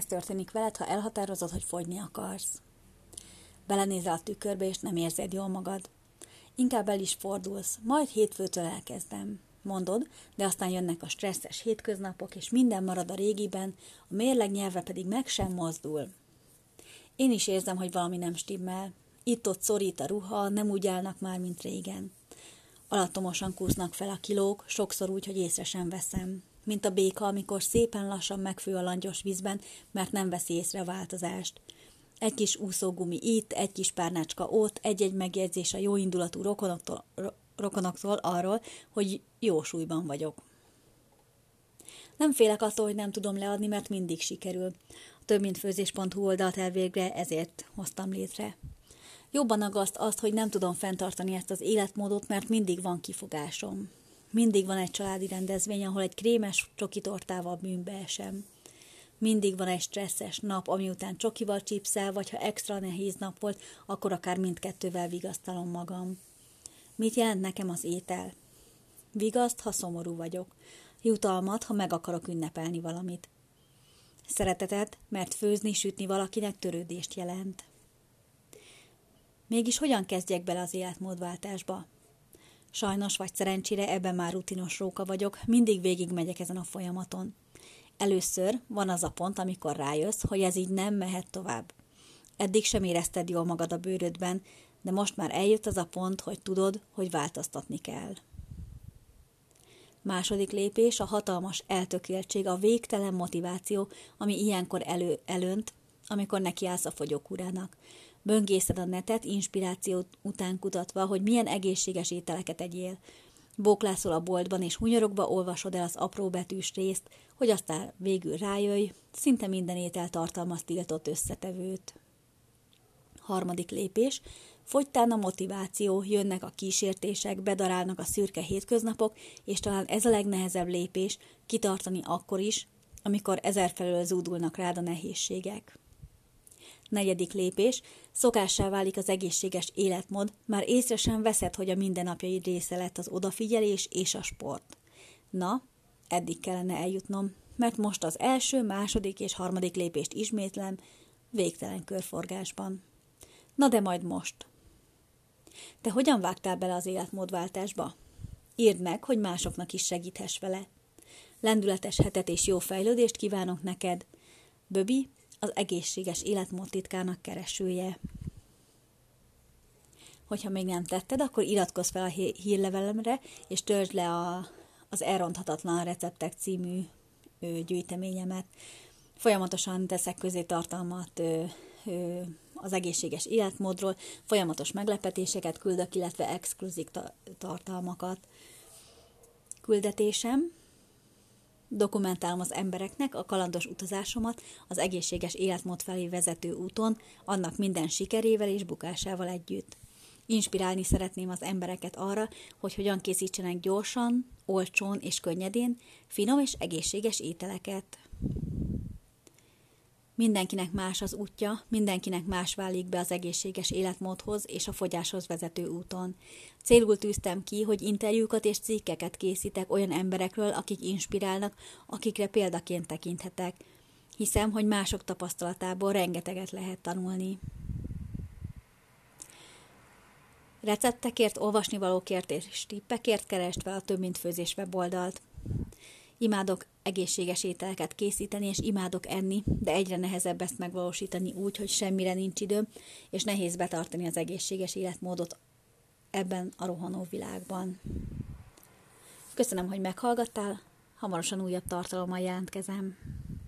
Ez történik veled, ha elhatározod, hogy fogyni akarsz. Belenézel a tükörbe, és nem érzed jól magad. Inkább el is fordulsz, majd hétfőtől elkezdem. Mondod, de aztán jönnek a stresszes hétköznapok, és minden marad a régiben, a mérleg nyelve pedig meg sem mozdul. Én is érzem, hogy valami nem stimmel. Itt-ott szorít a ruha, nem úgy állnak már, mint régen. Alattomosan kúsznak fel a kilók, sokszor úgy, hogy észre sem veszem. Mint a béka, amikor szépen lassan megfő a langyos vízben, mert nem veszi észre a változást. Egy kis úszógumi itt, egy kis párnácska ott, egy-egy megjegyzés a jóindulatú rokonoktól, rokonoktól arról, hogy jó súlyban vagyok. Nem félek attól, hogy nem tudom leadni, mert mindig sikerül. A több mint főzés.hu oldalt elvégre ezért hoztam létre. Jobban agaszt azt, hogy nem tudom fenntartani ezt az életmódot, mert mindig van kifogásom. Mindig van egy családi rendezvény, ahol egy krémes csokitortával bűnbe esem. Mindig van egy stresszes nap, ami után csokival csípszel, vagy ha extra nehéz nap volt, akkor akár mindkettővel vigasztalom magam. Mit jelent nekem az étel? Vigaszt, ha szomorú vagyok. Jutalmat, ha meg akarok ünnepelni valamit. Szeretetet, mert főzni, sütni valakinek törődést jelent. Mégis hogyan kezdjek bele az életmódváltásba? Sajnos vagy szerencsére ebben már rutinos róka vagyok, mindig végig megyek ezen a folyamaton. Először van az a pont, amikor rájössz, hogy ez így nem mehet tovább. Eddig sem érezted jól magad a bőrödben, de most már eljött az a pont, hogy tudod, hogy változtatni kell. Második lépés a hatalmas eltökéltség, a végtelen motiváció, ami ilyenkor elő, elönt, amikor nekiállsz a fogyókúrának. Böngészed a netet, inspiráció után kutatva, hogy milyen egészséges ételeket egyél. Bóklászol a boltban, és hunyorogva olvasod el az apró betűs részt, hogy aztán végül rájöjj, szinte minden étel tartalmaz tiltott összetevőt. Harmadik lépés, fogytán a motiváció, jönnek a kísértések, bedarálnak a szürke hétköznapok, és talán ez a legnehezebb lépés, kitartani akkor is, amikor ezerfelől zúdulnak rád a nehézségek. Negyedik lépés, szokássá válik az egészséges életmód, már észre sem veszed, hogy a mindennapjai része lett az odafigyelés és a sport. Na, eddig kellene eljutnom, mert most az első, második és harmadik lépést ismétlem, végtelen körforgásban. Na de majd most. Te hogyan vágtál bele az életmódváltásba? Írd meg, hogy másoknak is segíthess vele. Lendületes hetet és jó fejlődést kívánok neked. Böbi, az egészséges életmód titkának keresője. Hogyha még nem tetted, akkor iratkozz fel a hírlevelemre, és töltsd le a, az Elronthatatlan Receptek című ö, gyűjteményemet. Folyamatosan teszek közé tartalmat ö, ö, az egészséges életmódról, folyamatos meglepetéseket küldök, illetve exkluzív tartalmakat. Küldetésem Dokumentálom az embereknek a kalandos utazásomat az egészséges életmód felé vezető úton, annak minden sikerével és bukásával együtt. Inspirálni szeretném az embereket arra, hogy hogyan készítsenek gyorsan, olcsón és könnyedén finom és egészséges ételeket. Mindenkinek más az útja, mindenkinek más válik be az egészséges életmódhoz és a fogyáshoz vezető úton. Célul tűztem ki, hogy interjúkat és cikkeket készítek olyan emberekről, akik inspirálnak, akikre példaként tekinthetek. Hiszem, hogy mások tapasztalatából rengeteget lehet tanulni. Receptekért, olvasnivalókért és tippekért kerest fel a Több Mint Főzés weboldalt. Imádok egészséges ételeket készíteni, és imádok enni, de egyre nehezebb ezt megvalósítani úgy, hogy semmire nincs időm, és nehéz betartani az egészséges életmódot ebben a rohanó világban. Köszönöm, hogy meghallgattál, hamarosan újabb tartalommal jelentkezem.